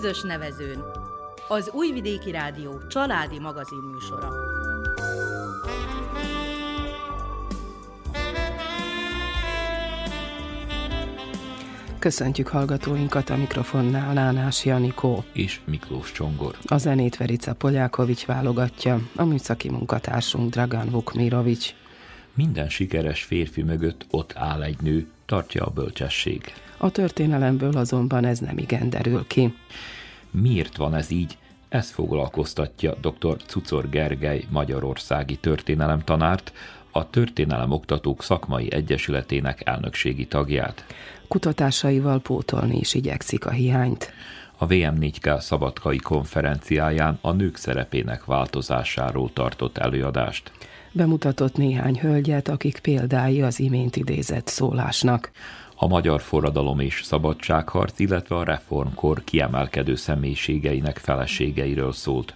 közös nevezőn. Az Újvidéki Rádió családi magazin műsora. Köszöntjük hallgatóinkat a mikrofonnál Lánás Janikó és Miklós Csongor. A zenét Verica Polyákovics válogatja, a műszaki munkatársunk Dragan Vukmirovics. Minden sikeres férfi mögött ott áll egy nő, tartja a bölcsesség. A történelemből azonban ez nem igen derül ki. Miért van ez így? Ez foglalkoztatja dr. Cucor Gergely magyarországi történelemtanárt, a Történelem Oktatók Szakmai Egyesületének elnökségi tagját. Kutatásaival pótolni is igyekszik a hiányt. A VM4K szabadkai konferenciáján a nők szerepének változásáról tartott előadást. Bemutatott néhány hölgyet, akik példái az imént idézett szólásnak a magyar forradalom és szabadságharc, illetve a reformkor kiemelkedő személyiségeinek feleségeiről szólt.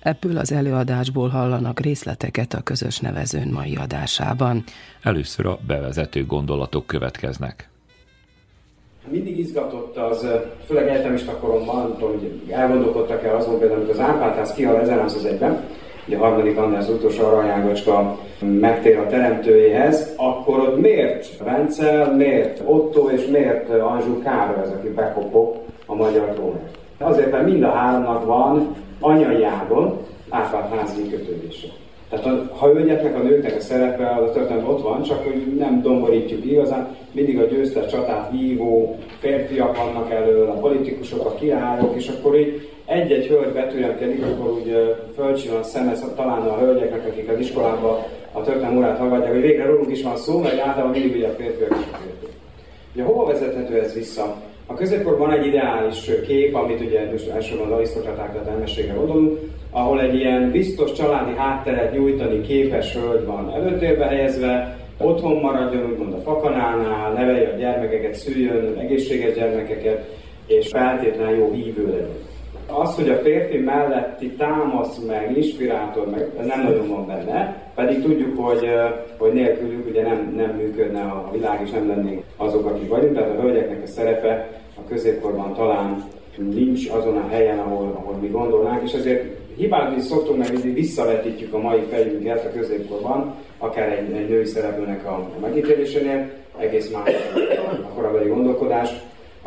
Ebből az előadásból hallanak részleteket a közös nevezőn mai adásában. Először a bevezető gondolatok következnek. Mindig izgatott az, főleg egyetemista koromban, nem tudom, hogy elgondolkodtak el azon például, amikor az Árpádház kihal 1901-ben, ugye a harmadik András az utolsó aranyágacska megtér a teremtőjéhez, akkor ott miért Vencel, miért Otto és miért Anzsú Károly az, aki bekopog a magyar trónért? Azért, mert mind a háromnak van anyai ágon házi kötődése. Tehát ha hölgyeknek, a nőknek a szerepe a történet ott van, csak hogy nem domborítjuk igazán, mindig a győztes csatát vívó férfiak vannak elől, a politikusok, a királyok, és akkor így egy-egy hölgy betűremkedik, akkor úgy fölcsillan a szeme talán a hölgyeknek, akik az iskolában a történelmi órát hallgatják, hogy végre rólunk is van szó, mert általában mindig ugye a férfiak és a. Ugye hova vezethető ez vissza? A középkorban egy ideális kép, amit ugye elsősorban az arisztokratákra, a nemességre gondolunk, ahol egy ilyen biztos családi hátteret nyújtani képes hölgy van előtérbe helyezve, otthon maradjon, úgymond a fakanálnál, nevelje a gyermekeket, szüljön egészséges gyermekeket, és feltétlenül jó hívő legyen. Az, hogy a férfi melletti támasz meg, inspirátor meg, nem nagyon van benne, pedig tudjuk, hogy, hogy nélkülük ugye nem, nem működne a világ, és nem lennénk azok, akik vagyunk, tehát a hölgyeknek a szerepe a középkorban talán nincs azon a helyen, ahol, ahol mi gondolnánk, és ezért hibázni szoktunk, meg mindig visszavetítjük a mai fejünket a középkorban, akár egy, egy női szereplőnek a, a megítélésénél, egész más a korabeli gondolkodás.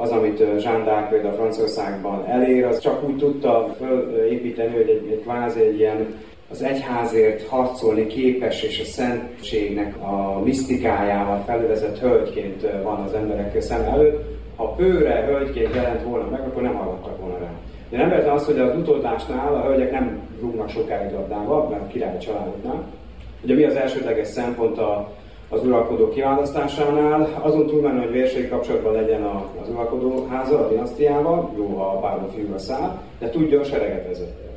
Az, amit d'Arc például Franciaországban elér, az csak úgy tudta felépíteni, hogy egy, egy kvázi egy ilyen az egyházért harcolni képes és a szentségnek a misztikájával felvezett hölgyként van az emberek szem előtt. Ha őre hölgyként jelent volna meg, akkor nem hallgattak volna rá. De nem véletlen az, hogy az utódlásnál a hölgyek nem rúgnak sokáig labdába, mert a király családoknál. Ugye mi az elsődleges szempont a, az uralkodó kiválasztásánál, azon túlmenő, hogy vérségi kapcsolatban legyen az uralkodó háza, a dinasztiával, jó, ha a páron fiúra száll, de tudjon sereget vezetni.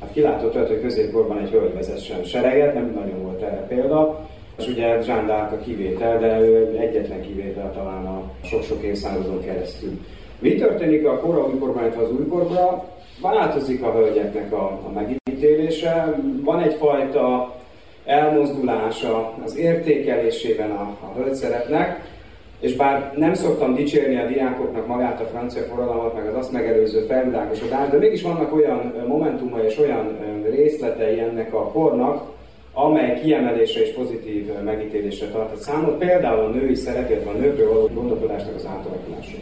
Hát kilátott olyat, hogy középkorban egy hölgy vezessen sereget, nem nagyon volt erre példa, és ugye Jean a kivétel, de ő egyetlen kivétel talán a sok-sok évszázadon keresztül. Mi történik a kora újkorban, az újkorban? Változik a hölgyeknek a, a megítélése, van egyfajta elmozdulása az értékelésében a, a hölgyszerepnek, és bár nem szoktam dicsérni a diákoknak magát a francia forradalmat, meg az azt megelőző felvilágosodást, de mégis vannak olyan momentumai és olyan részletei ennek a kornak, amely kiemelésre és pozitív megítélésre tartott számot, például a női szerep, a nőkről való gondolkodásnak az átalakulása.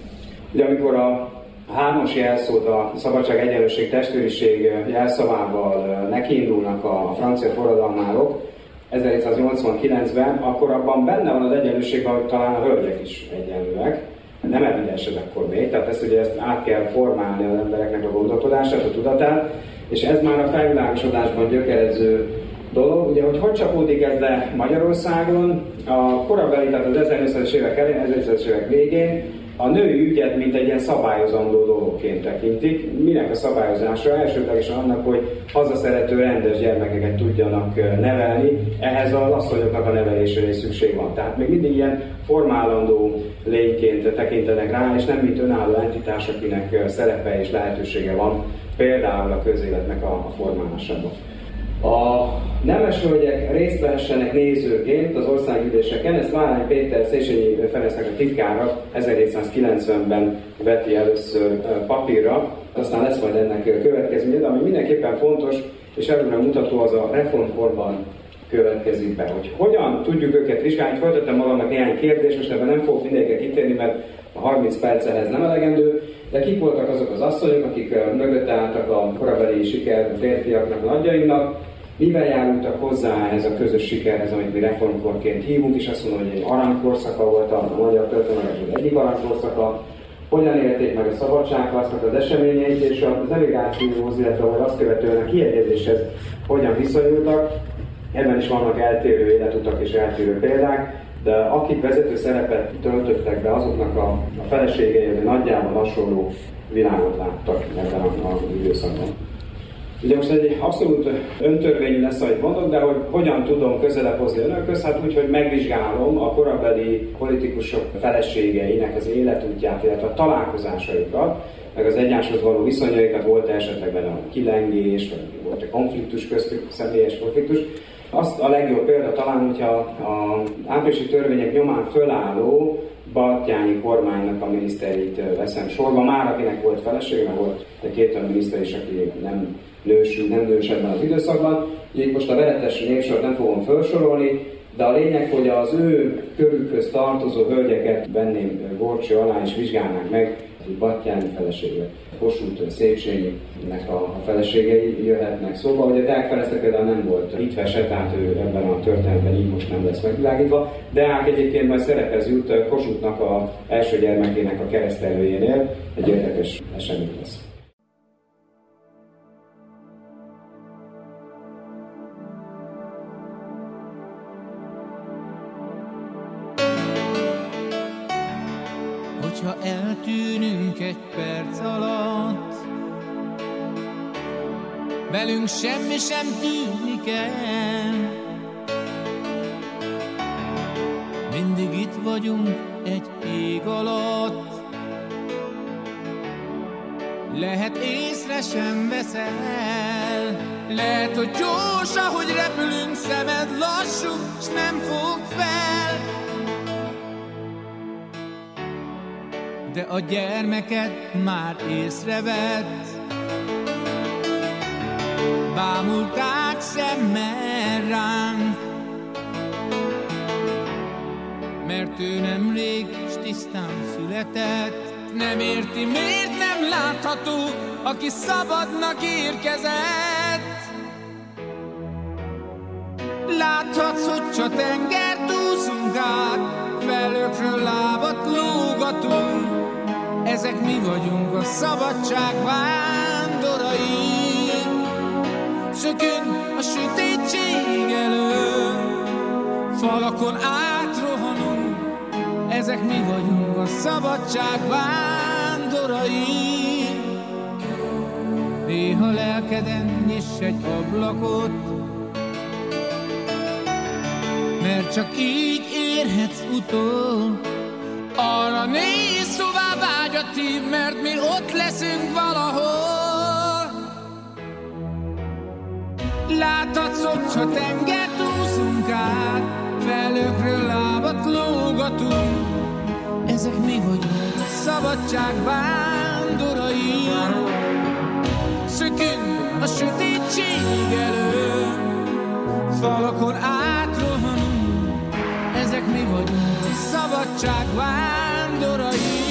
Ugye amikor a hármas jelszót a szabadság, egyenlőség, testvériség jelszavával nekiindulnak a francia forradalmárok, 1789-ben, akkor abban benne van az egyenlőségben, hogy talán a hölgyek is egyenlőek. Nem evidens ez akkor még, tehát ezt ugye ezt át kell formálni az embereknek a gondolkodását, a tudatát, és ez már a felvilágosodásban gyökerező dolog. Ugye, hogy hogy csapódik ez le Magyarországon, a korabeli, tehát az 1800-es évek elején, 1800-es évek végén a női ügyet, mint egy ilyen szabályozandó dologként tekintik. Minek a szabályozása? Elsődlegesen annak, hogy hazaszerető, rendes gyermekeket tudjanak nevelni, ehhez az asszonyoknak a nevelésére is szükség van. Tehát még mindig ilyen formálandó lényként tekintenek rá, és nem mint önálló entitás, akinek szerepe és lehetősége van például a közéletnek a formálásában. A nemes hölgyek részt vehessenek nézőként az országgyűléseken, ezt Várány Péter Széchenyi Ferencnek a titkára 1790-ben veti először papírra, aztán lesz majd ennek következménye, de ami mindenképpen fontos és előre mutató az a reformkorban következik be. Hogy hogyan tudjuk őket vizsgálni, folytattam magamnak néhány kérdést, most ebben nem fogok mindenkit kitérni, mert a 30 perc ehhez nem elegendő, de kik voltak azok az asszonyok, akik mögötte álltak a korabeli siker férfiaknak, nagyjainknak, mivel járultak hozzá ehhez a közös sikerhez, amit mi reformkorként hívunk, és azt mondom, hogy egy aranykorszaka volt a magyar történelem egyik aranykorszaka, hogyan élték meg a szabadságharcnak az eseményeit, és az emigrációhoz, illetve vagy azt követően a kiegyezéshez hogyan viszonyultak. Ebben is vannak eltérő életutak és eltérő példák, de akik vezető szerepet töltöttek be, azoknak a, a feleségei nagyjából hasonló világot láttak ebben az időszakban. Ugye most egy abszolút öntörvényű lesz, ahogy mondok, de hogy hogyan tudom közelebb hozni önökhöz, hát úgy, hogy megvizsgálom a korabeli politikusok feleségeinek az életútját, illetve a találkozásaikat, meg az egyáshoz való viszonyaikat, volt esetleg benne a kilengés, vagy volt a konfliktus köztük, személyes konfliktus. Azt a legjobb példa talán, hogyha a áprilisi törvények nyomán fölálló Battyányi kormánynak a miniszterét veszem sorba, már akinek volt felesége, volt de két olyan miniszter is, aki nem nős, nem nős ebben az időszakban. Így most a veretes népsort nem fogom felsorolni, de a lényeg, hogy az ő körükhöz tartozó hölgyeket venném gorcső alá és vizsgálnák meg, hogy Battyányi felesége, Kossuth Széchenyinek a, a feleségei jöhetnek szóba. Ugye Deák Ferenc például nem volt hitvese, tehát ő ebben a történetben így most nem lesz megvilágítva. Deák egyébként majd szerepez jut Kossuthnak a első gyermekének a keresztelőjénél, egy érdekes esemény lesz. Eltűnünk egy perc alatt. Velünk semmi sem tűnik el. Mindig itt vagyunk egy ég alatt. Lehet észre sem veszel Lehet, hogy gyors, ahogy repülünk Szemed lassú, s nem fog fel de a gyermeket már észrevett. Bámulták szemmel ránk, mert ő nem rég és tisztán született. Nem érti, miért nem látható, aki szabadnak érkezett. Láthatsz, hogy csak tenger úszunk át, felőkről lábat lógatunk, ezek mi vagyunk a szabadság vándorai. Szökünk a sötétség elő, falakon átrohanunk, ezek mi vagyunk a szabadság vándorai. Néha lelkeden nyiss egy ablakot, mert csak így érhetsz utol. Arra néz, hív, mert mi ott leszünk valahol. Láthatsz, hogyha tengert úszunk át, felőkről lábat lógatunk. Ezek mi vagyunk, szabadság vándorai. Szökünk a sötétség elő, falakon átrohanunk. Ezek mi vagyunk, szabadság vándorai.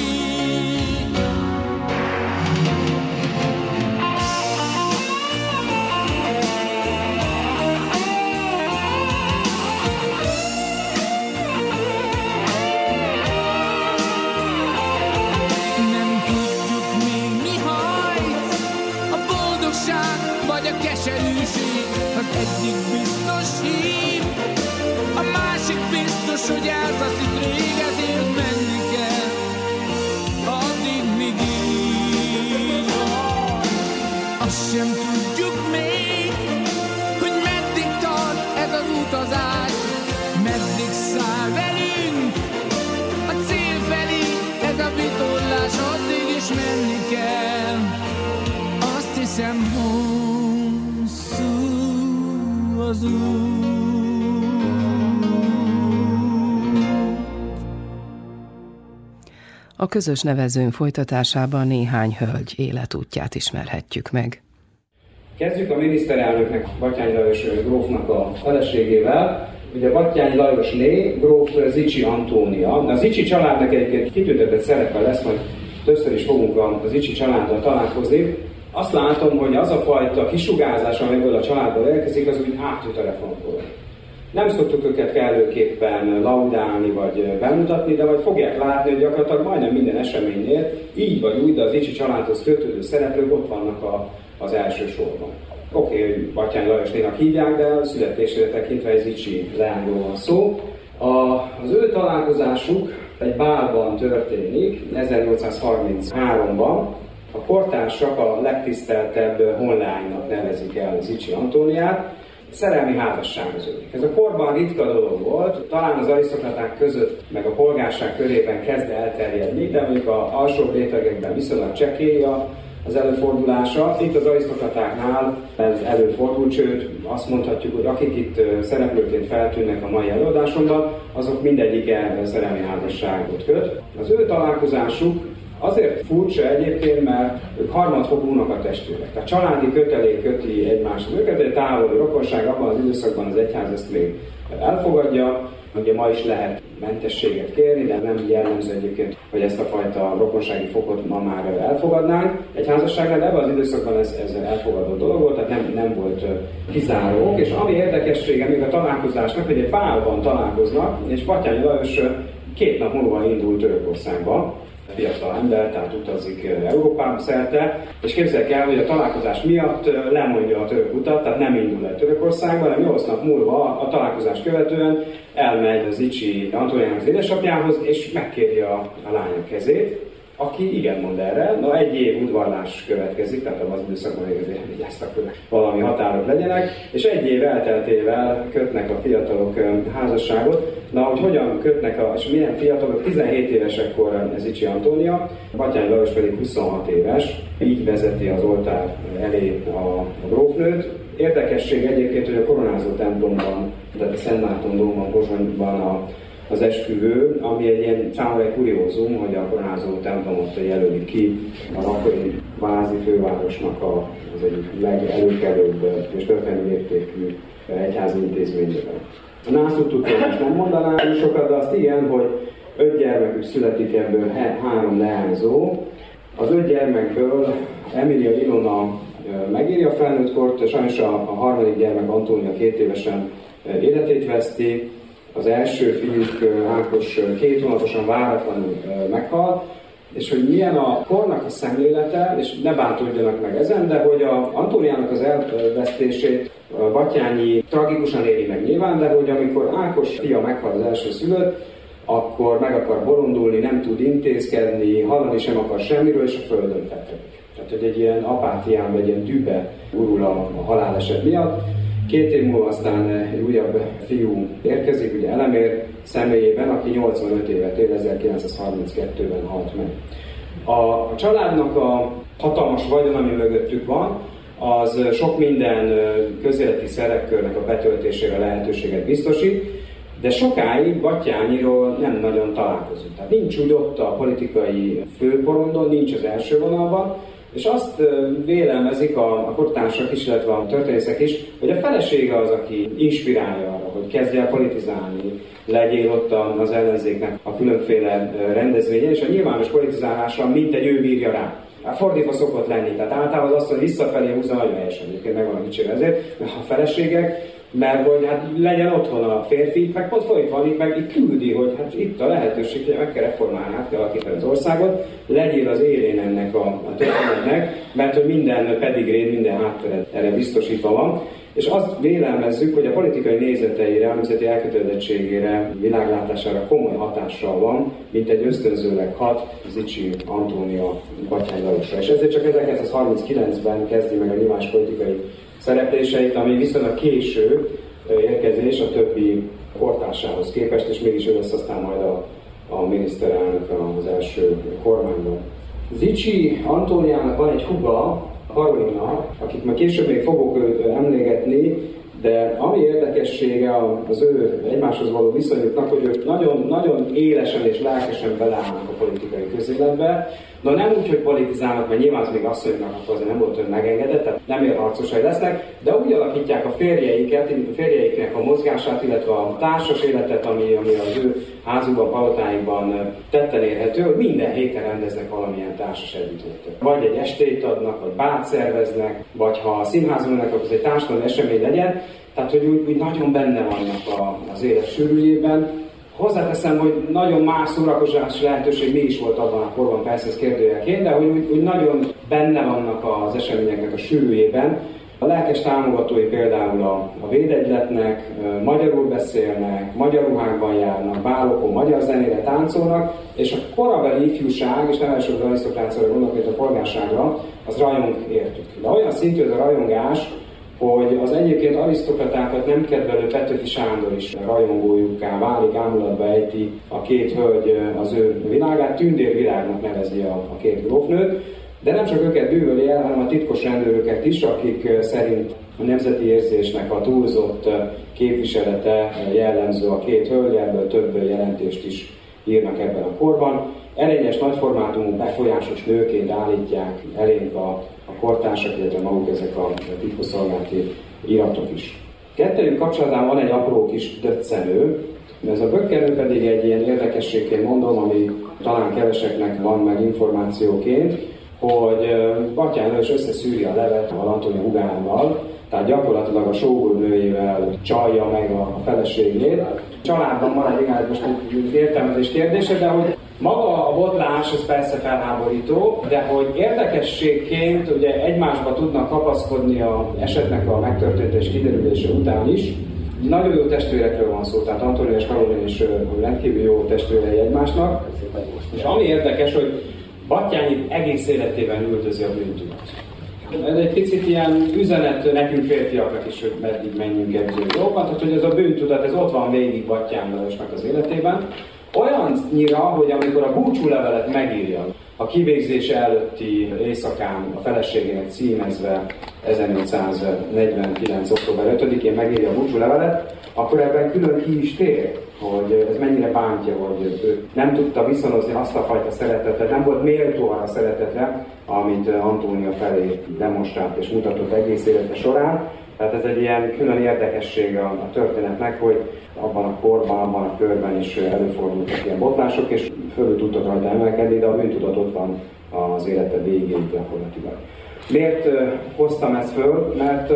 Hogy eltaszít rég, ezért menni kell, addig még így. Azt sem tudjuk még, hogy meddig tart ez az utazás, az út. A közös nevezőn folytatásában néhány hölgy életútját ismerhetjük meg. Kezdjük a miniszterelnöknek, Batyány Lajos grófnak a feleségével. Ugye Batyány Lajos né, gróf Zicsi Antónia. A Zicsi családnak egyébként kitüntetett szerepe lesz, majd többször is fogunk a Zicsi családdal találkozni. Azt látom, hogy az a fajta kisugázás, amiből a családból érkezik, az úgy átjut a reformból. Nem szoktuk őket kellőképpen laudálni vagy bemutatni, de majd fogják látni, hogy gyakorlatilag majdnem minden eseménynél így vagy úgy, de az Icsi családhoz kötődő szereplők ott vannak a, az első sorban. Oké, okay, hogy Batyány Lajosnénak hívják, de a születésére tekintve egy Icsi leányról van szó. A, az ő találkozásuk egy bálban történik, 1833-ban. A kortársak a legtiszteltebb honlánynak nevezik el az Icsi Antóniát, szerelmi házasságozódik. Ez a korban ritka dolog volt, talán az arisztokraták között, meg a polgárság körében kezd elterjedni, de mondjuk a alsóbb rétegekben viszonylag csekély az előfordulása. Itt az arisztokratáknál ez előfordul, sőt azt mondhatjuk, hogy akik itt szereplőként feltűnnek a mai előadásomban, azok mindegyike szerelmi házasságot köt. Az ő találkozásuk Azért furcsa egyébként, mert ők harmadfokú unokatestvérek. Tehát családi kötelék köti egymást őket, egy távoli rokonság, abban az időszakban az egyház ezt még elfogadja. Ugye ma is lehet mentességet kérni, de nem jellemző egyébként, hogy ezt a fajta rokonsági fokot ma már elfogadnánk. Egy házasságnál ebben az időszakban ez, ez elfogadott dolog volt, tehát nem, nem volt kizárók. És ami érdekessége még a találkozásnak, hogy egy párban találkoznak, és Batyányi Lajos két nap múlva indult Törökországba, fiatal ember, tehát utazik Európában szerte, és képzeljük el, hogy a találkozás miatt lemondja a török utat, tehát nem indul el Törökországba, hanem 8 nap múlva a találkozás követően elmegy az Icsi Antoniának az édesapjához, és megkéri a, a lányok kezét, aki igen mond erre, na egy év udvarlás következik, tehát az időszakban még vigyáztak, hogy valami határok legyenek, és egy év elteltével kötnek a fiatalok házasságot. Na, hogy hogyan kötnek, a, és milyen fiatalok, 17 évesekkor ez Icsi Antónia, Batyány Lajos pedig 26 éves, így vezeti az oltár elé a, a grófnőt. Érdekesség egyébként, hogy a koronázó templomban, tehát a Szent Márton Dómban, Pozsonyban a az esküvő, ami egy ilyen egy kuriózum, hogy a koronázó templomot jelöli ki a akkori vázi fővárosnak a, az egyik legelőkelőbb és történelmi értékű egyházi intézményében. A nászútutól most nem mondanám sokat, de azt igen, hogy öt gyermekük születik ebből három leányzó. Az öt gyermekből Emilia Ilona megéri a felnőtt kort, sajnos a, a harmadik gyermek Antónia két évesen életét veszti, az első fiúk Ákos két hónaposan váratlanul meghal, és hogy milyen a kornak a szemlélete, és ne bántódjanak meg ezen, de hogy a Antóniának az elvesztését Batyányi tragikusan éli meg nyilván, de hogy amikor Ákos fia meghal az első szülött, akkor meg akar bolondulni, nem tud intézkedni, hallani sem akar semmiről, és a földön fetrek. Tehát, hogy egy ilyen apátián, vagy egy ilyen dübe gurul a haláleset miatt, Két év múlva aztán egy újabb fiú érkezik, ugye Elemér személyében, aki 85 évet él, 1932-ben halt meg. A családnak a hatalmas vagyon, ami mögöttük van, az sok minden közéleti szerepkörnek a betöltésére lehetőséget biztosít, de sokáig Batyányiról nem nagyon találkozunk. Tehát nincs úgy ott a politikai főporondon, nincs az első vonalban, és azt vélelmezik a, a kortársak is, illetve a történészek is, hogy a felesége az, aki inspirálja arra, hogy kezdje el politizálni, legyél ott az ellenzéknek a különféle rendezvényen, és a nyilvános politizálásra mint egy ő bírja rá. Hát fordítva szokott lenni, tehát általában az azt, hogy visszafelé húzza nagyon helyesen, egyébként megvan a kicsit ezért, mert a feleségek mert hogy hát legyen otthon a férfi, meg pont fordítva, itt meg itt küldi, hogy hát itt a lehetőség, hogy meg kell reformálni, át kell alakítani az országot, legyél az élén ennek a, a történetnek, mert hogy minden pedigréd, minden háttered erre biztosítva van, és azt vélelmezzük, hogy a politikai nézeteire, a nemzeti elkötelezettségére, világlátására komoly hatással van, mint egy ösztönzőleg hat Zicsi Antónia Batyány. És ezért csak 1939-ben kezdi meg a nyilvános politikai szerepléseit, ami viszonylag késő érkezés a többi kortársához képest, és mégis ő lesz aztán majd a, a miniszterelnök az első kormányban. Zicsi Antóniának van egy huga, Karolina, akit majd később még fogok emlégetni, De ami érdekessége az ő egymáshoz való viszonyuknak, hogy ők nagyon, nagyon élesen és lelkesen beleállnak a politikai közéletbe, de nem úgy, hogy politizálnak, mert nyilván az még asszonyoknak akkor azért nem volt olyan megengedett, nem érharcosai lesznek, de úgy alakítják a férjeiket, a férjeiknek a mozgását, illetve a társas életet, ami, ami az ő házukban, palotáikban tetten érhető, hogy minden héten rendeznek valamilyen társas együttlétet. Vagy egy estét adnak, vagy bát szerveznek, vagy ha a színházban mennek, akkor az egy társadalmi esemény legyen, tehát hogy úgy, úgy nagyon benne vannak a, az élet sűrűjében, Hozzáteszem, hogy nagyon más szórakozási lehetőség mi is volt abban a korban, persze ez kérdőjelként, de hogy úgy, nagyon benne vannak az eseményeknek a sűrűjében. A lelkes támogatói például a, a védegyletnek, magyarul beszélnek, magyar ruhákban járnak, bálokon magyar zenére táncolnak, és a korabeli ifjúság, és nem elsősorban arisztokráciára gondolok, mint a polgárságra, az rajong értük. De olyan szintű ez a rajongás, hogy az egyébként arisztokratákat nem kedvelő Petőfi Sándor is rajongójukká válik, ámulatba ejti a két hölgy az ő világát, tündérvilágnak nevezi a, a két grófnőt, de nem csak őket bűvöli el, hanem a titkos rendőröket is, akik szerint a nemzeti érzésnek a túlzott képviselete jellemző a két hölgy, ebből több jelentést is írnak ebben a korban. Erényes, nagyformátumú, befolyásos nőként állítják elénk a kortársak, illetve maguk ezek a titkosszolgálati iratok is. Kettőjük kapcsolatban van egy apró kis döccenő, ez a bökkenő pedig egy ilyen érdekességként mondom, ami talán keveseknek van meg információként, hogy Batyán is összeszűri a levet a Antonia Hugánval, tehát gyakorlatilag a sógornőjével csalja meg a feleségét. Családban van egy igen, most egy értelmezés kérdése, de hogy maga a botlás, ez persze felháborító, de hogy érdekességként ugye egymásba tudnak kapaszkodni a esetnek a megtörtént és kiderülése után is. Nagyon jó testvérekről van szó, tehát Antonio és Karolin is rendkívül jó testvérei egymásnak. És ami érdekes, hogy Batyányi egész életében üldözi a bűntudat. Ez egy picit ilyen üzenet nekünk férfiaknak is, hogy meddig menjünk ebben dolgokat, tehát hogy ez a bűntudat, ez ott van végig Batyán Lajosnak az életében, Olyannyira, hogy amikor a búcsúlevelet megírja, a kivégzése előtti éjszakán a feleségének címezve 1849. október 5-én megírja a búcsúlevelet, akkor ebben külön ki is tér, hogy ez mennyire bántja, hogy ő nem tudta viszonozni azt a fajta szeretetet, nem volt méltó arra szeretetre, amit Antónia felé demonstrált és mutatott egész élete során. Tehát ez egy ilyen külön érdekessége a történetnek, hogy abban a korban, abban a körben is előfordultak ilyen botlások, és fölül tudtak rajta emelkedni, de a bűntudat ott van az élete végéig gyakorlatilag. Miért hoztam ezt föl? Mert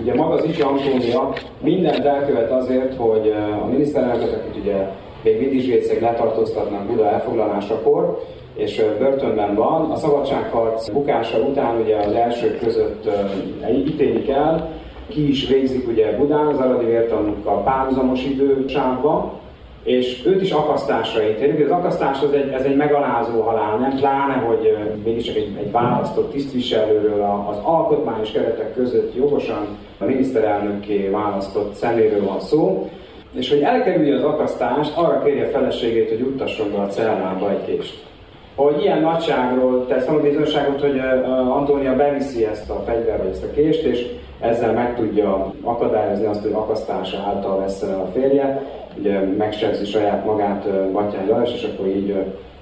ugye maga az Icsi Antónia mindent elkövet azért, hogy a miniszterelnököt, akit ugye még Vidizsvéceg letartóztatnak Buda elfoglalásakor, és börtönben van. A szabadságharc bukása után ugye az elsők között ítélik el, ki is végzik ugye Budán, az aradi vértanukkal párhuzamos idősávban, és őt is akasztásra ítélik. Az akasztás az egy, ez egy megalázó halál, nem pláne, hogy mégiscsak egy, egy választott tisztviselőről az alkotmányos keretek között jogosan a miniszterelnökké választott szeméről van szó, és hogy elkerülje az akasztást, arra kéri a feleségét, hogy juttasson be a cellába egy kést. Hogy ilyen nagyságról tesz a bizonyságot, hogy Antónia beviszi ezt a fegyver vagy ezt a kést, és ezzel meg tudja akadályozni azt, hogy akasztása által vesz a férje, ugye megsebzi saját magát Batyány Lajos, és akkor így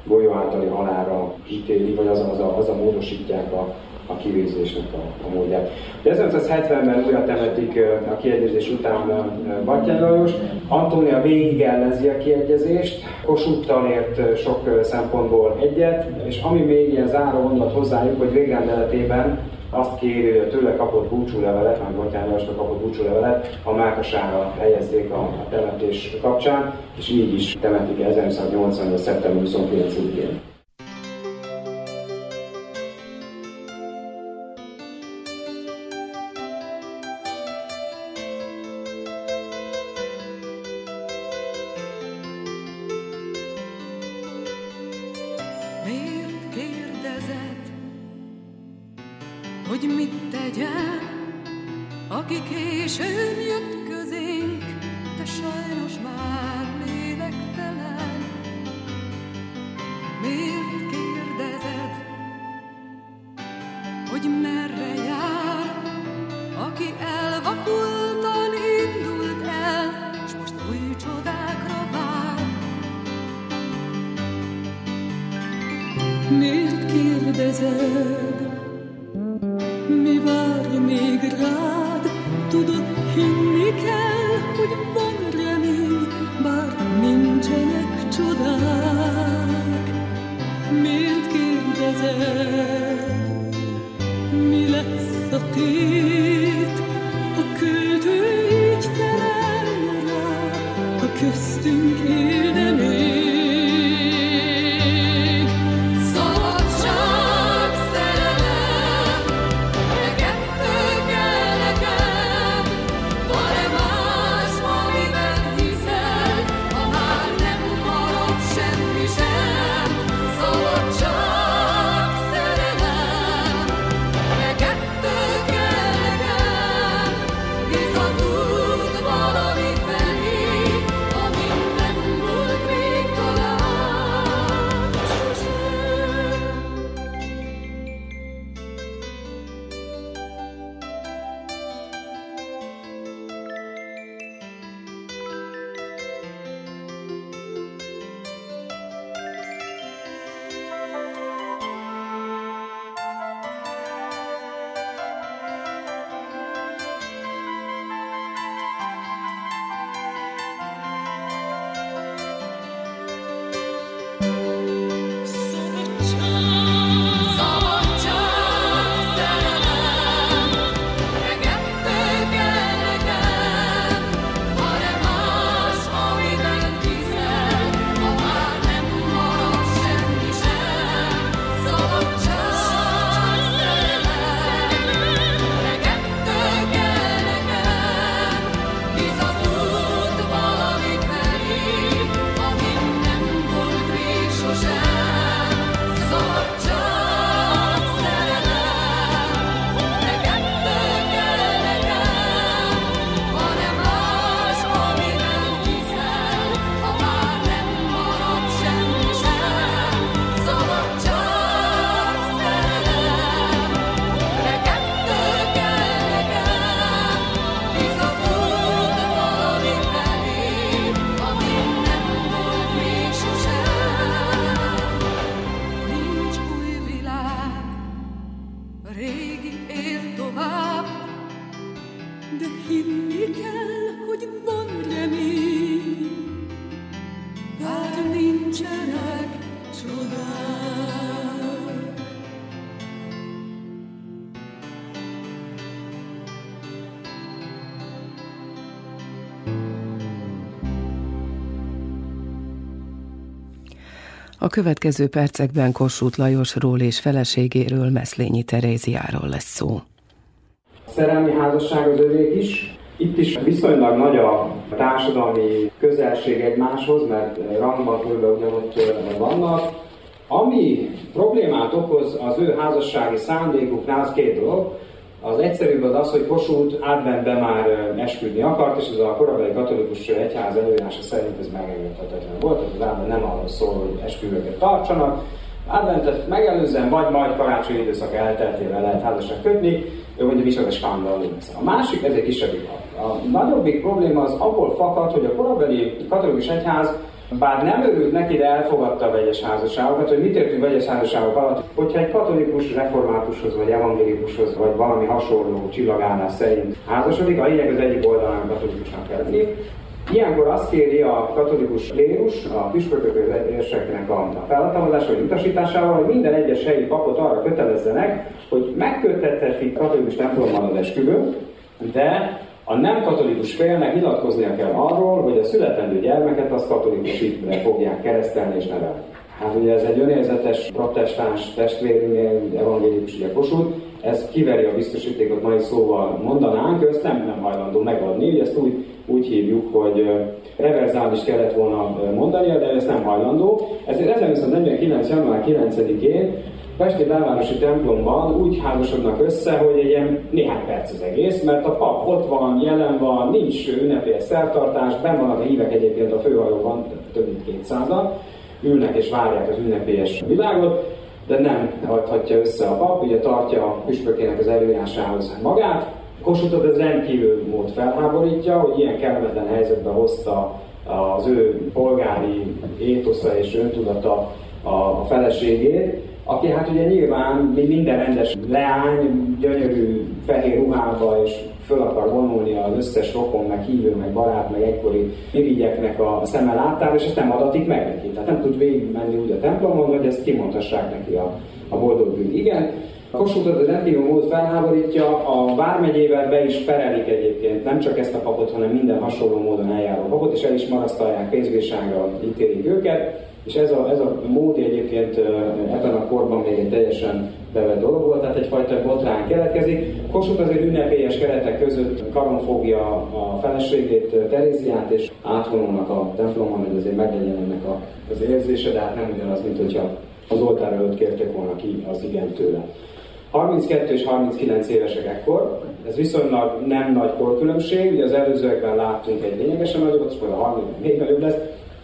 golyó általi halára ítéli, vagy az az a, az a módosítják a, a kivégzésnek a, a módját. 1970-ben újra temetik a kiegyezés után Batyány Lajos. Antónia végig ellenzi a kiegyezést, Kossuthtal ért sok szempontból egyet, és ami még ilyen záró mondat hozzájuk, hogy végrendeletében azt kéri, a tőle kapott búcsúlevelet, vagy Batyán Lajosnak kapott búcsúlevelet a Mákasára helyezzék a, a temetés kapcsán, és így is temetik 1980. szeptember 29-én. Következő percekben Kossuth Lajosról és feleségéről, Meszlényi Teréziáról lesz szó. szerelmi házasság az övék is. Itt is viszonylag nagy a társadalmi közelség egymáshoz, mert rangban körülbelül ugyanott vannak. Ami problémát okoz az ő házassági szándékuknál, az két dolog. Az egyszerűbb az az, hogy Kossuth adventben már esküdni akart, és ez a korabeli katolikus egyház előírása szerint ez megengedhetetlen volt, az advent nem arról szól, hogy esküvőket tartsanak. Adventet megelőzően, vagy majd karácsonyi időszak elteltével lehet házasság kötni, ő mondja, micsoda skandal lesz. A másik, ez egy kisebb a nagyobbik probléma az abból fakad, hogy a korabeli katolikus egyház bár nem örült neki, de elfogadta a vegyes házasságokat, hogy mit értünk vegyes házasságok alatt. Hogyha egy katolikus reformátushoz, vagy evangélikushoz, vagy valami hasonló csillagállás szerint házasodik, a lényeg az egyik oldalán katolikusnak kell lenni. Ilyenkor azt kéri a katolikus lérus, a püspökök érseknek a felhatalmazása vagy utasításával, hogy minden egyes helyi papot arra kötelezzenek, hogy megköttethetik katolikus templommal az esküvőt, de a nem katolikus félnek nyilatkoznia kell arról, hogy a születendő gyermeket azt katolikus hitre fogják keresztelni és nevelni. Hát ugye ez egy önérzetes protestáns testvérünk, evangélikus ugye Kossuth, ez kiveri a biztosítékot mai szóval mondanánk, ő ezt nem, nem hajlandó megadni, ugye ezt úgy, úgy hívjuk, hogy reverzális kellett volna mondania, de ezt nem hajlandó. Ezért 1949. január 9-én Pesti belvárosi templomban úgy házasodnak össze, hogy egy ilyen néhány perc az egész, mert a pap ott van, jelen van, nincs ünnepélyes szertartás, benn vannak a hívek egyébként a főhajóban, több mint 200-an, ülnek és várják az ünnepélyes világot, de nem adhatja össze a pap, ugye tartja a püspökének az előírásához magát. Kossuthot ez rendkívül mód felháborítja, hogy ilyen kellemetlen helyzetbe hozta az ő polgári étosza és öntudata a feleségét. Aki hát ugye nyilván minden rendes leány, gyönyörű fehér ruhába és föl akar vonulni az összes rokon, meg hívő, meg barát, meg egykori irigyeknek a szeme láttára, és ezt nem adatik meg neki. Tehát nem tud végigmenni úgy a templomon, hogy ezt kimondhassák neki a, a boldog bűn. Igen, Kossuthot a rendkívül mód felháborítja, a Vármegyével be is perelik egyébként nem csak ezt a papot, hanem minden hasonló módon eljáró papot, és el is marasztalják, pénzbírságra ítélik őket, és ez a, ez a mód egyébként ebben a korban még egy teljesen bevett dolog volt, tehát egyfajta botrány keletkezik. Kossuth azért ünnepélyes keretek között karon fogja a feleségét, Teréziát, és átvonulnak a templomon, hogy azért meglegyen ennek a, az érzése, de hát nem ugyanaz, mint hogyha az oltár előtt kértek volna ki az igen tőle. 32 és 39 évesek ekkor, ez viszonylag nem nagy korkülönbség, ugye az előzőekben láttunk egy lényegesen nagyobbat, és majd a 30 még nagyobb lesz.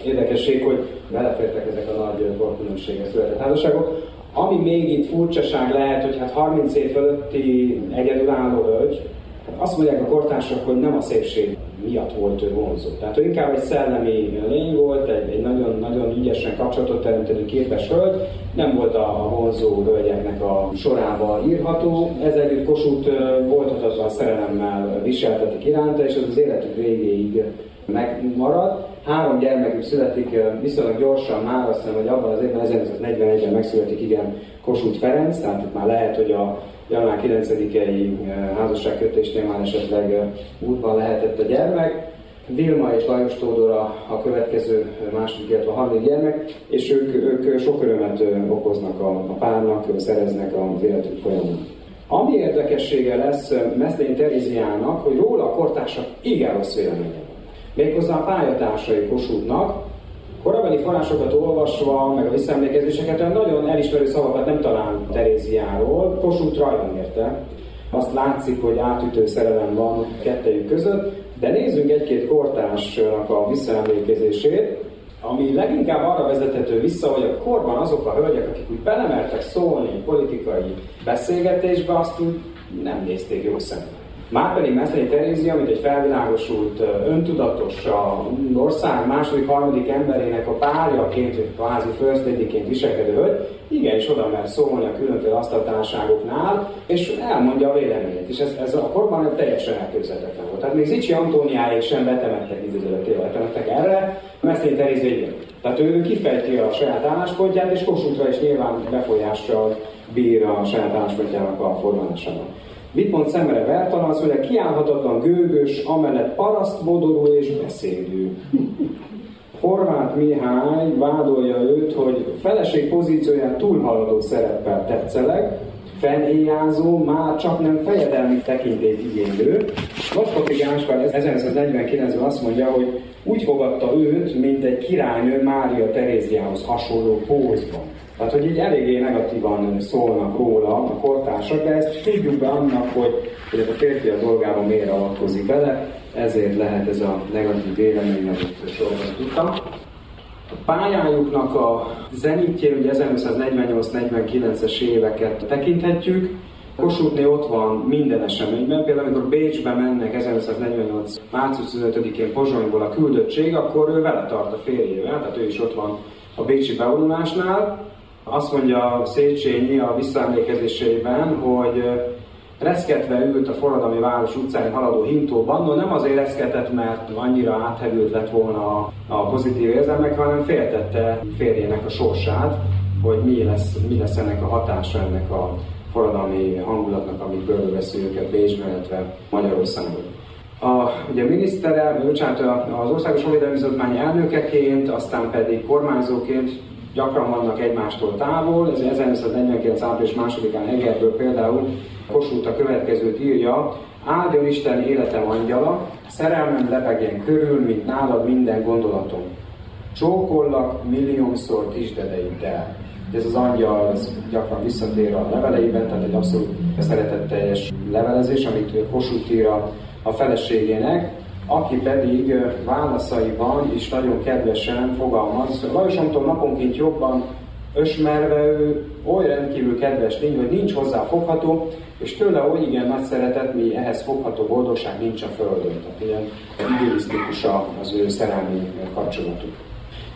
Érdekesség, hogy belefértek ezek a nagy korkülönbséges született házasságok. Ami még itt furcsaság lehet, hogy hát 30 év fölötti egyedülálló hölgy, hát azt mondják a kortársak, hogy nem a szépség miatt volt ő vonzó. Tehát ő inkább egy szellemi lény volt, egy, nagyon, nagyon ügyesen kapcsolatot teremteni képes hölgy, nem volt a vonzó hölgyeknek a sorába írható, ezzel együtt Kossuth volthatatlan szerelemmel viseltetik iránta, és az az életük végéig megmarad. Három gyermekük születik viszonylag gyorsan már, azt hiszem, hogy abban az évben 1941-ben megszületik igen Kossuth Ferenc, tehát itt már lehet, hogy a január 9-i házasságkötésnél már esetleg útban lehetett a gyermek. Vilma és Lajos Tódor a, a következő második, illetve a harmadik gyermek, és ők, ők sok örömet okoznak a, a párnak, szereznek az életük folyamán. Ami érdekessége lesz Meszlény Teréziának, hogy róla a kortársak igen rossz véleménye Méghozzá a pályatársai Kossuthnak, korabeli forrásokat olvasva, meg a visszaemlékezéseket, nagyon elismerő szavakat nem talál Teréziáról, Kossuth rajon érte. Azt látszik, hogy átütő szerelem van kettejük között, de nézzünk egy-két kortársnak a visszaemlékezését, ami leginkább arra vezethető vissza, hogy a korban azok a hölgyek, akik úgy belemertek szólni politikai beszélgetésbe, azt úgy nem nézték jó szemben. Márpedig Meszlei Terézia, mint egy felvilágosult, öntudatos, a ország második, harmadik emberének a párjaként, vagy kvázi ladyként viselkedő hölgy, igenis oda mer szólni a különféle asztaltárságoknál, és elmondja a véleményét. És ez, ez a korban teljesen elképzelhetetlen volt. Tehát még Zicsi Antóniáig sem betemettek időzőletével, betemettek erre, Meszlei Terézia igen. Tehát ő kifejti a saját álláspontját, és Kossuthra is nyilván befolyással bír a saját álláspontjának a formálásában. Mond szemre Bertalan? Azt mondja, kiállhatatlan gőgös, amellett parasztmodorú és beszédű. Horváth Mihály vádolja őt, hogy feleség pozícióján túlhaladó szereppel tetszeleg, fenéjázó, már csak nem fejedelmi tekintét igénylő.Laszpati Gáspár 1949-ben azt mondja, hogy úgy fogadta őt, mint egy királynő Mária Teréziához hasonló pózban. Tehát, hogy így eléggé negatívan szólnak róla a kortársak, de ezt tudjuk be annak, hogy, hogy a férfi a dolgában miért avatkozik bele, ezért lehet ez a negatív vélemény, amit sorban tudtam. A pályájuknak a zenitje, ugye 1948-49-es éveket tekinthetjük, Kossuthné ott van minden eseményben, például amikor Bécsbe mennek 1948. március 15-én Pozsonyból a küldöttség, akkor ő vele tart a férjével, tehát ő is ott van a Bécsi bevonulásnál, azt mondja Széchenyi a visszaemlékezéseiben, hogy reszketve ült a forradalmi város utcáin haladó hintóban, no nem azért reszketett, mert annyira áthevült lett volna a pozitív érzelmek, hanem féltette férjének a sorsát, hogy mi lesz, mi lesz ennek a hatása ennek a forradalmi hangulatnak, amit körülveszi őket Bécsben, illetve Magyarországon. A, ugye minisztere, bocsánat, az Országos Honvédelmi Bizottmány elnökeként, aztán pedig kormányzóként gyakran vannak egymástól távol. Ez 1949. április másodikán Egerből például Kossuth a következőt írja, áldjon Isten életem angyala, szerelmem lebegjen körül, mint nálad minden gondolatom. Csókollak milliómszor kisdedeiddel. Ez az angyal ez gyakran visszatér a leveleiben, tehát egy abszolút szeretetteljes levelezés, amit Kossuth ír a, feleségének aki pedig válaszaiban is nagyon kedvesen fogalmaz. Lajos Anton naponként jobban ösmerve ő oly rendkívül kedves lény, hogy nincs hozzá fogható, és tőle oly igen nagy szeretet, mi ehhez fogható boldogság nincs a Földön. Tehát ilyen idillisztikus az ő szerelmi kapcsolatuk.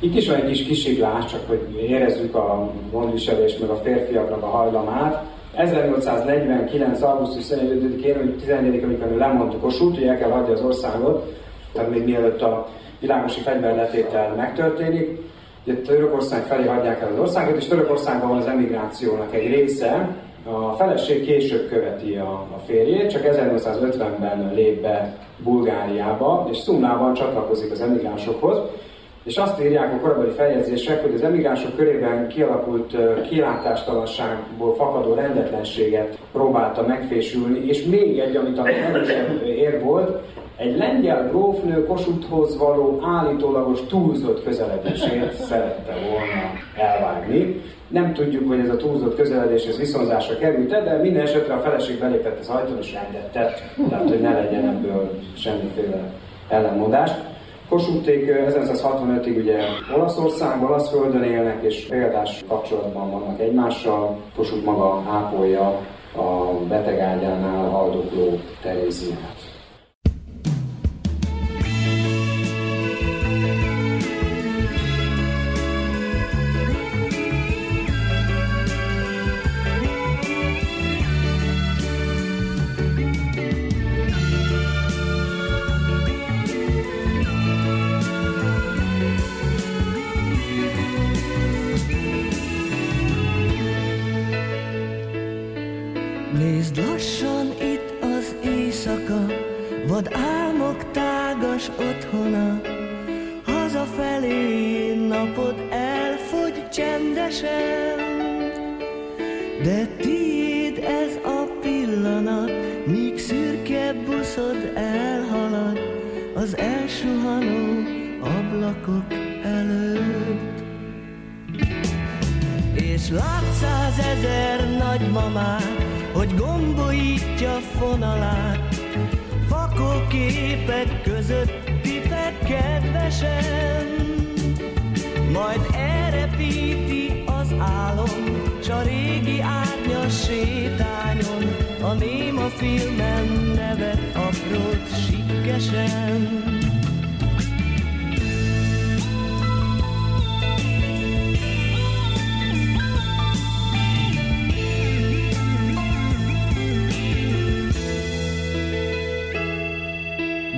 Itt is van egy kis kisiklás, csak hogy érezzük a gondviselést, meg a férfiaknak a hajlamát. 1849. augusztus 15-én, 14 amikor lemondta Kossuth, hogy el kell hagyni az országot, tehát még mielőtt a világosi fegyverletétel megtörténik, ugye Törökország felé hagyják el az országot, és Törökországban van az emigrációnak egy része. A feleség később követi a, a férjét, csak 1850-ben lép be Bulgáriába, és Szumnában csatlakozik az emigránsokhoz. És azt írják a korabeli feljegyzések, hogy az emigránsok körében kialakult kilátástalanságból fakadó rendetlenséget próbálta megfésülni, és még egy, amit a erősebb ér volt, egy lengyel grófnő Kossuthhoz való állítólagos túlzott közeledését szerette volna elvágni. Nem tudjuk, hogy ez a túlzott közeledés ez viszonzásra került de minden esetre a feleség belépett az ajtón és rendet tett, tehát hogy ne legyen ebből semmiféle ellenmondás. Kossuthték 1965-ig ugye Olaszországban, olasz földön élnek, és példás kapcsolatban vannak egymással. Kossuth maga ápolja a betegágyánál haldokló Teréziát.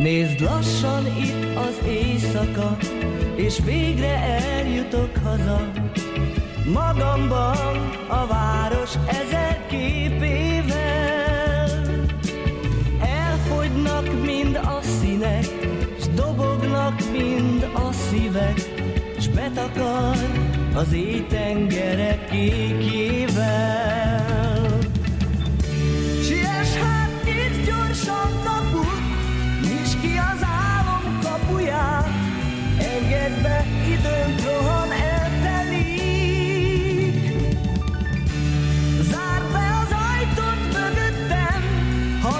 Nézd lassan itt az éjszaka, és végre eljutok haza. Magamban a város ezer képével. Elfogynak mind a színek, s dobognak mind a szívek, s betakar az éjtengerek kékjével. Engedd be, időnk rohan eltelik. Zárd az ajtót mögöttem, ha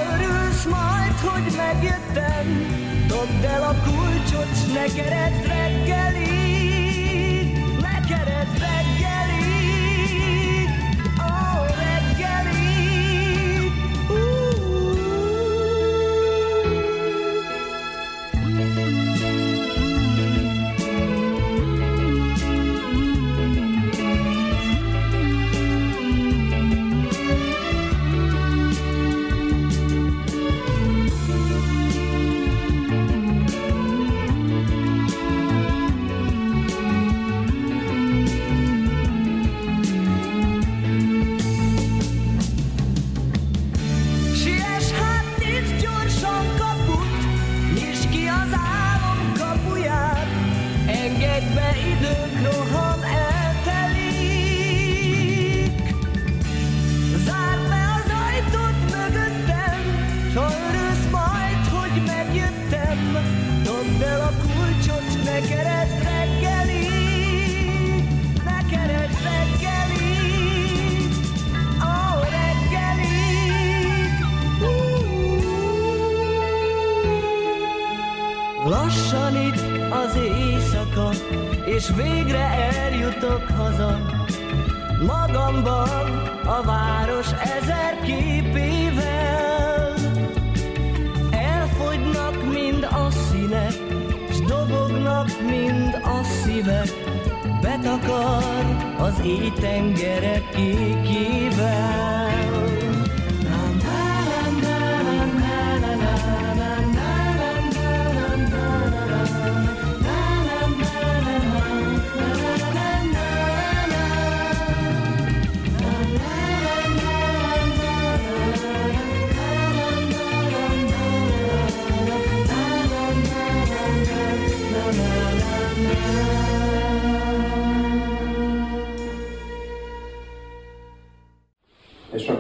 majd, hogy megjöttem. Dobd el a kulcsot, ne keresd reggelig, baby és végre eljutok haza. Magamban a város ezer képével. Elfogynak mind a színek, s dobognak mind a szívek, betakar az éj tengerek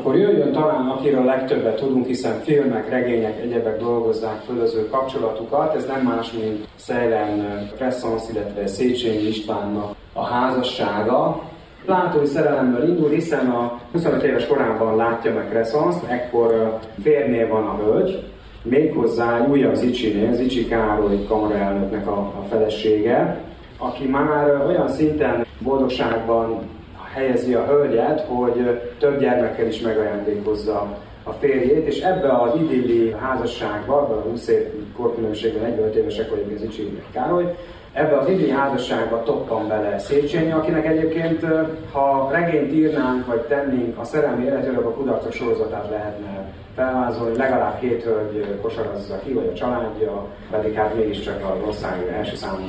akkor jöjjön talán, akiről legtöbbet tudunk, hiszen filmek, regények, egyebek dolgozzák föl az ő kapcsolatukat. Ez nem más, mint Szejlen Crescens, illetve Széchenyi Istvánnak a házassága. Plátói szerelemből indul, hiszen a 25 éves korában látja meg Crescens, ekkor férnél van a hölgy, méghozzá újabb Zicsinél, Zicsi Károly kamaraelnöknek a, a felesége, aki már olyan szinten boldogságban helyezi a hölgyet, hogy több gyermekkel is megajándékozza a férjét, és ebbe az idilli házasságba, a 20 év korkülönbségben 45 évesek vagyunk, ez Icsi Károly, ebbe az idilli házasságba toppan bele Széchenyi, akinek egyébként, ha regényt írnánk, vagy tennénk a szerelmi életéről, a kudarcok sorozatát lehetne felvázolni, legalább két hölgy kosarazza ki, vagy a családja, pedig hát mégiscsak az ország első számú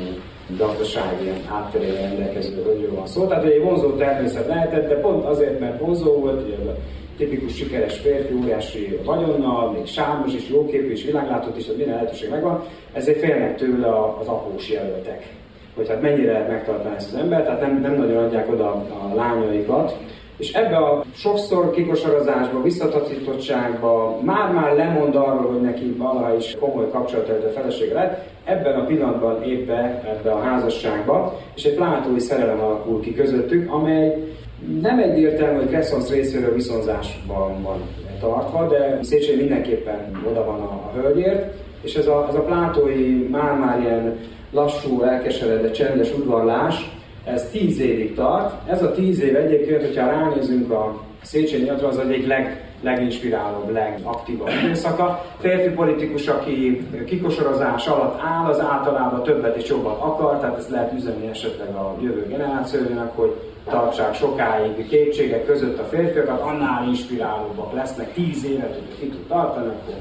gazdasági hátterével rendelkező hölgyről van szó. Tehát egy vonzó természet lehetett, de pont azért, mert vonzó volt, ugye a tipikus sikeres férfi, óriási vagyonnal, még sármos is, jóképű is, világlátott is, hogy minden lehetőség megvan, ezért félnek tőle az após jelöltek. Hogy hát mennyire lehet megtartani ezt az embert, tehát nem, nem nagyon adják oda a lányaikat, és ebbe a sokszor kikosarozásba, visszatacítottságba, már-már lemond arról, hogy neki valaha is komoly kapcsolata a felesége lett, ebben a pillanatban épp be ebbe a házasságba, és egy plátói szerelem alakul ki közöttük, amely nem egyértelmű, hogy Crescens részéről viszonzásban van tartva, de Széchenyi mindenképpen oda van a, a hölgyért, és ez a, ez a plátói már-már ilyen lassú, elkeseredett, csendes udvarlás, ez tíz évig tart. Ez a tíz év egyébként, hogyha ránézünk a Széchenyi Atra, az egyik leg, leginspirálóbb, legaktívabb időszaka. Férfi politikus, aki kikosorozás alatt áll, az általában többet és jobbat akar, tehát ezt lehet üzenni esetleg a jövő generációjának, hogy tartsák sokáig kétségek között a férfiakat, annál inspirálóbbak lesznek, tíz évet, hogy ki tud tartani, akkor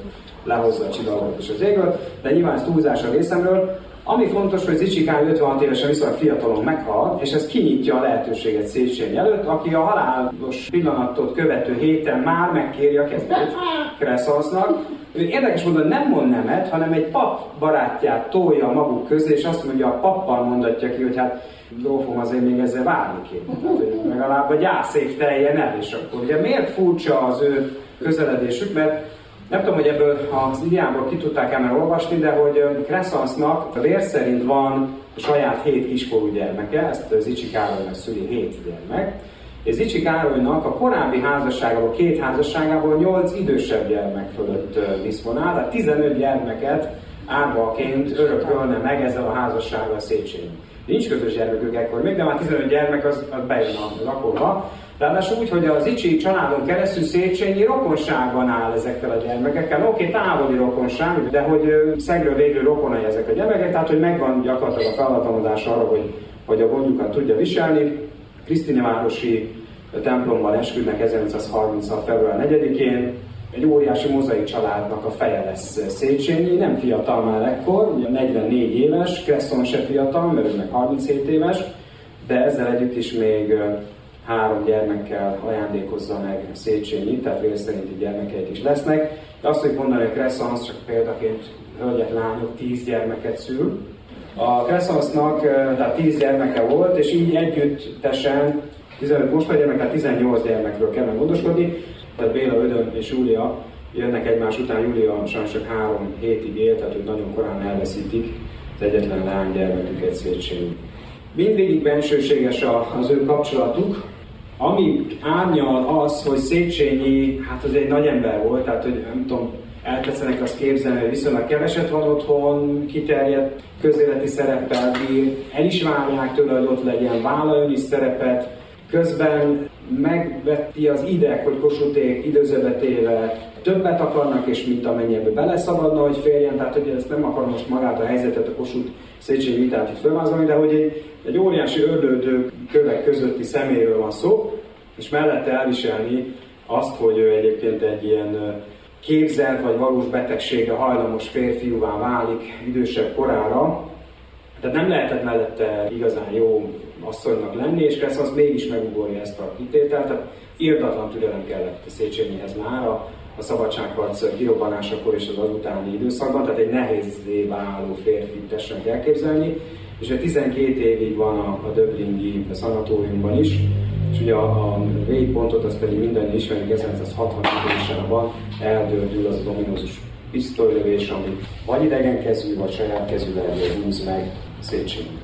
lehozza a csillagot és az égről, de nyilván ez túlzás a részemről. Ami fontos, hogy Zicsikán 56 évesen viszonylag fiatalon meghal, és ez kinyitja a lehetőséget Széchenyi előtt, aki a halálos pillanatot követő héten már megkéri a kezét Kresszalsznak. Ő érdekes módon nem mond nemet, hanem egy pap barátját tolja maguk közé, és azt mondja, a pappal mondatja ki, hogy hát grófom azért még ezzel várni kéne. Tehát, hogy legalább a gyászév teljen el, és akkor ugye miért furcsa az ő közeledésük, mert nem tudom, hogy ebből az Iliámból ki tudták el olvasni, de hogy Crescensnak vér szerint van saját hét kiskorú gyermeke, ezt Zicsi Károlynak szüli hét gyermek, és Zicsi Károlynak a korábbi házasságából, két házasságából nyolc idősebb gyermek fölött diszponál, tehát 15 gyermeket árvaként örökölne meg ezzel a házassággal Széchenyi. Nincs közös gyermekük ekkor még, de már 15 gyermek az, az bejön a lakóba. Ráadásul úgy, hogy az Icsi családon keresztül Széchenyi rokonságban áll ezekkel a gyermekekkel. Oké, távoli rokonság, de hogy szegről végül rokonai ezek a gyermekek, tehát hogy megvan gyakorlatilag a felhatalmazás arra, hogy, hogy a gondjukat tudja viselni. Krisztinevárosi templomban esküdnek 1936. február 4-én, egy óriási mozaik családnak a feje lesz Széchenyi, nem fiatal már ekkor, ugye 44 éves, Cresson se fiatal, mert ő meg 37 éves, de ezzel együtt is még három gyermekkel ajándékozza meg Széchenyi, tehát vér szerinti gyermekeik is lesznek. De azt tudjuk mondani, hogy Crescens csak példaként hölgyek, lányok tíz gyermeket szül. A Crescensnak tehát tíz gyermeke volt, és így együttesen 15 most gyermek, tehát 18 gyermekről kell gondoskodni. Tehát Béla, Ödön és Júlia jönnek egymás után, Júlia sajnos csak három hétig él, tehát ők nagyon korán elveszítik az egyetlen lánygyermeküket Széchenyi. Mindvégig bensőséges az ő kapcsolatuk, ami árnyal az, hogy Széchenyi, hát az egy nagy ember volt, tehát hogy nem tudom, eltetszenek azt képzelni, hogy viszonylag keveset van otthon, kiterjedt közéleti szereppel bír, el is várják tőle, hogy ott legyen, vállal is szerepet, közben megvetti az ideg, hogy Kossuték időzövetével többet akarnak, és mint amennyi ebbe beleszabadna, hogy férjen, tehát hogy ezt nem akar most magát a helyzetet a Kossuth Széchenyi vitát itt felvázolni, de hogy egy, egy óriási ördöldő kövek közötti szeméről van szó, és mellette elviselni azt, hogy ő egyébként egy ilyen képzelt vagy valós betegségre hajlamos férfiúvá válik idősebb korára, tehát nem lehetett mellette igazán jó asszonynak lenni, és Kressz az mégis megugorja ezt a kitételt, tehát írdatlan türelem kellett Széchenyihez már a, a szabadságharc kirobbanásakor és az azutáni időszakban, tehát egy nehézé váló férfit tessenek elképzelni, és ő 12 évig van a, a Döblingi szanatóriumban is, és ugye a, a végpontot azt pedig minden ismerjük 1960-ban eldördül az a dominózus pisztolylövés, ami vagy idegenkezű, vagy saját kezűvel húz meg Széchenyi.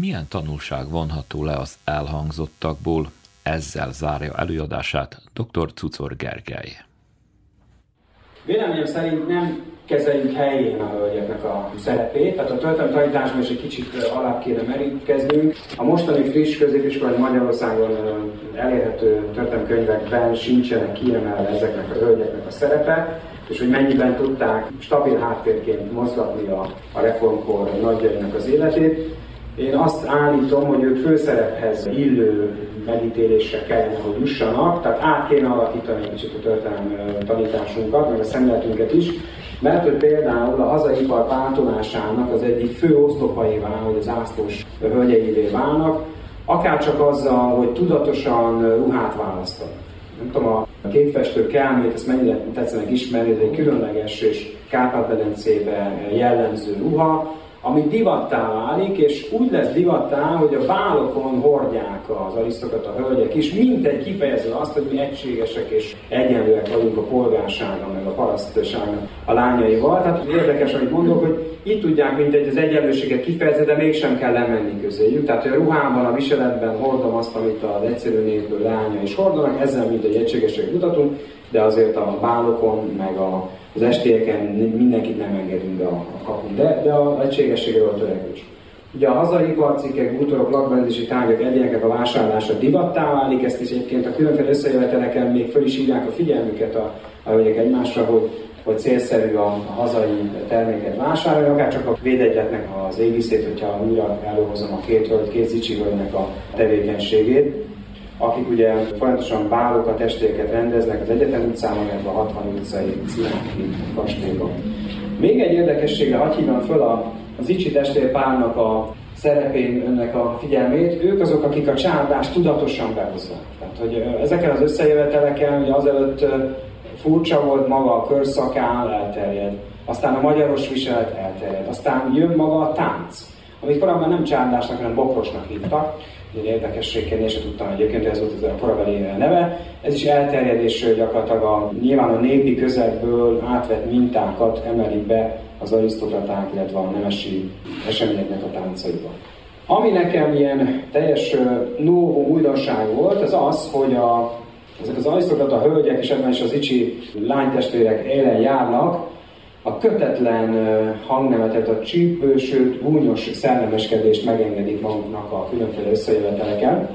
Milyen tanulság vonható le az elhangzottakból? Ezzel zárja előadását dr. Cucor Gergely. Véleményem szerint nem kezeljük helyén a hölgyeknek a szerepét. Tehát a történelmi tanításban is egy kicsit alá kéne merítkeznünk. A mostani friss középiskolai Magyarországon elérhető történelmi könyvekben sincsenek kiemelve ezeknek a hölgyeknek a szerepe és hogy mennyiben tudták stabil háttérként mozgatni a, a reformkor nagyjainak az életét. Én azt állítom, hogy ők főszerephez illő megítélésre kellene, hogy jussanak, tehát át kéne alakítani egy kicsit a történelmi tanításunkat, meg a szemléletünket is, mert hogy például a hazai ipar pártolásának az egyik fő oszlopaivá, hogy az ászlós hölgyeivé válnak, akár csak azzal, hogy tudatosan ruhát választanak. Nem tudom, a képfestő kelmét, ezt mennyire tetszenek ismerni, ez egy különleges és Kárpát-medencébe jellemző ruha, ami divattá válik, és úgy lesz divattá, hogy a vállokon hordják az arisztokat a hölgyek is, mint egy kifejező azt, hogy mi egységesek és egyenlőek vagyunk a polgársága, meg a parasztságnak a lányaival. Tehát érdekes, amit mondok, hogy itt tudják mint egy az egyenlőséget kifejezni, de mégsem kell lemenni közéjük. Tehát a ruhában, a viseletben hordom azt, amit az egyszerű népből lánya is hordanak, ezzel mint egy egységességet mutatunk, de azért a bálokon, meg a az estélyeken mindenkit nem engedünk be a, kapun, de, de a egységességre a törekvés. Ugye a hazai iparcikkek, bútorok, lakbendési tárgyak, egyénekek a vásárlása divattá válik, ezt is egyébként a különféle összejöveteleken még föl is hívják a figyelmüket a, a hölgyek egymásra, hogy, hogy célszerű a, a hazai terméket vásárolni, akár csak a védegyletnek az égiszét, hogyha újra előhozom a két hölgy, két zicsi a tevékenységét akik ugye folyamatosan bálokat, estélyeket rendeznek az Egyetem utcában, illetve a 60 utcai Ciláki kastélyban. Még egy érdekességre hagyj hívjam föl a, az Icsi párnak a szerepén önnek a figyelmét, ők azok, akik a csárdást tudatosan behozzák. Tehát, hogy ezeken az összejöveteleken ugye azelőtt furcsa volt maga a körszakál, elterjed. Aztán a magyaros viselet elterjed. Aztán jön maga a tánc, amit korábban nem csárdásnak, hanem bokrosnak hívtak egy érdekességként, én sem tudtam egyébként, ez volt a korabeli neve. Ez is elterjedés gyakorlatilag a, nyilván a népi közegből átvett mintákat emelik be az arisztokraták, illetve a nemesi eseményeknek a táncaiba. Ami nekem ilyen teljes novum újdonság volt, az az, hogy a, ezek az arisztokrata hölgyek, és ebben is az icsi lánytestvérek élen járnak, a kötetlen hangnemetet, a csípő, sőt gúnyos szellemeskedést megengedik maguknak a különféle összejöveteleken.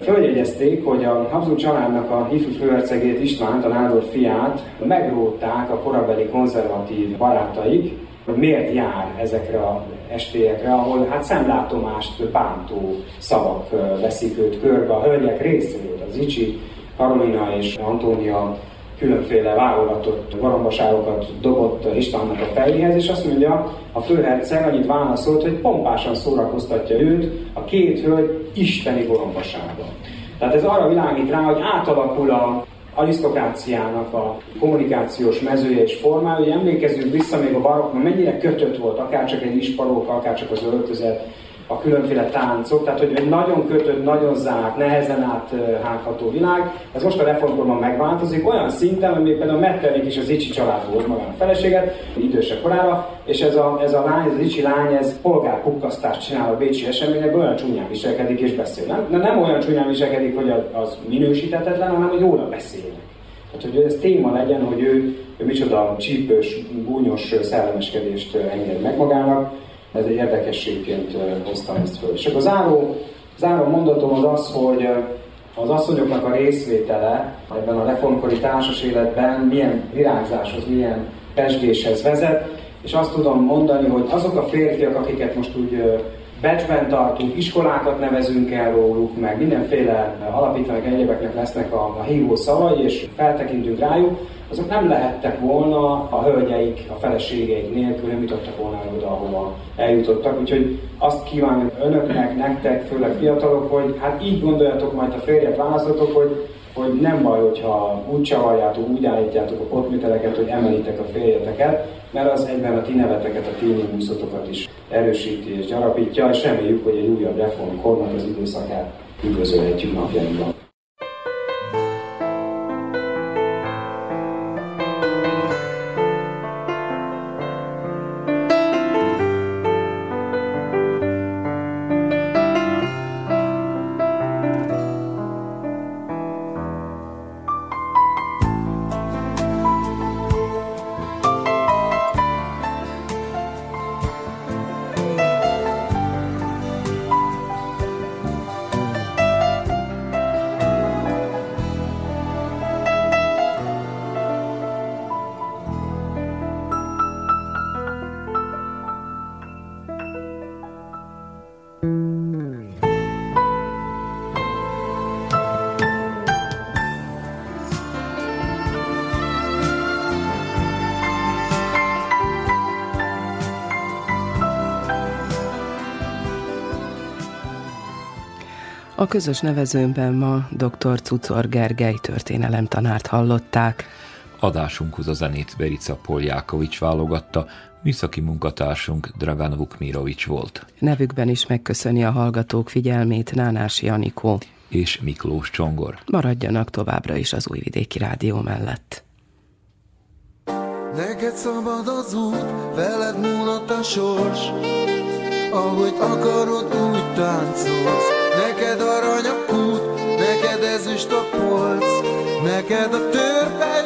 Följegyezték, hogy a Habsburg családnak a hívő főhercegét Istvánt, a nádor fiát megrótták a korabeli konzervatív barátaik, hogy miért jár ezekre a estélyekre, ahol hát szemlátomást bántó szavak veszik őt körbe a hölgyek részéről. Az Icsi, Karolina és Antónia különféle válogatott garambaságokat dobott Istvánnak a fejéhez, és azt mondja, a főherceg annyit válaszolt, hogy pompásan szórakoztatja őt a két hölgy isteni gorombasága. Tehát ez arra világít rá, hogy átalakul a arisztokráciának a kommunikációs mezője és formája, hogy emlékezzünk vissza még a barokban, mennyire kötött volt, akár csak egy isparóka, akár csak az öltözet, a különféle táncok, tehát hogy egy nagyon kötött, nagyon zárt, nehezen áthágható világ. Ez most a reformkorban megváltozik olyan szinten, hogy még például Metternik is az Icsi család volt magán a feleséget, idősebb korára, és ez a, ez a lány, ez az Icsi lány, ez polgárpukkasztást csinál a Bécsi eseményekben, olyan csúnyán viselkedik és beszél. Nem, nem olyan csúnyán viselkedik, hogy az minősítetetlen, hanem hogy róla beszélnek. Tehát, hogy ez téma legyen, hogy ő, ő micsoda csípős, gúnyos szellemeskedést enged meg magának, ez egy érdekességként hoztam ezt föl. És akkor a záró, záró mondatom az az, hogy az asszonyoknak a részvétele ebben a reformkori társas életben milyen virágzáshoz, milyen pesgéshez vezet, és azt tudom mondani, hogy azok a férfiak, akiket most úgy becsben tartunk, iskolákat nevezünk el róluk, meg mindenféle alapítványok egyébeknek lesznek a, a hívó szavai, és feltekintünk rájuk, azok nem lehettek volna a hölgyeik, a feleségeik nélkül, nem jutottak volna el oda, ahova eljutottak. Úgyhogy azt kívánjuk önöknek, nektek, főleg fiatalok, hogy hát így gondoljatok, majd a férjet választotok, hogy, hogy nem baj, hogyha úgy csavarjátok, úgy állítjátok a potműteleket, hogy emelitek a férjeteket, mert az egyben a ti neveteket, a ti is erősíti és gyarapítja, és reméljük, hogy egy újabb reformkornak az időszakát üdvözölhetjük napjainkban. A közös nevezőmben ma dr. Cucor Gergely történelemtanárt hallották. Adásunkhoz a zenét Verica Poljákovics válogatta, műszaki munkatársunk Dragan Vukmirovics volt. Nevükben is megköszöni a hallgatók figyelmét Nánás Janikó és Miklós Csongor. Maradjanak továbbra is az Újvidéki Rádió mellett. Neked szabad az út, veled múlott a sors, ahogy akarod, úgy táncolsz. Neked arany a kút, neked ezüst a polc, neked a törpe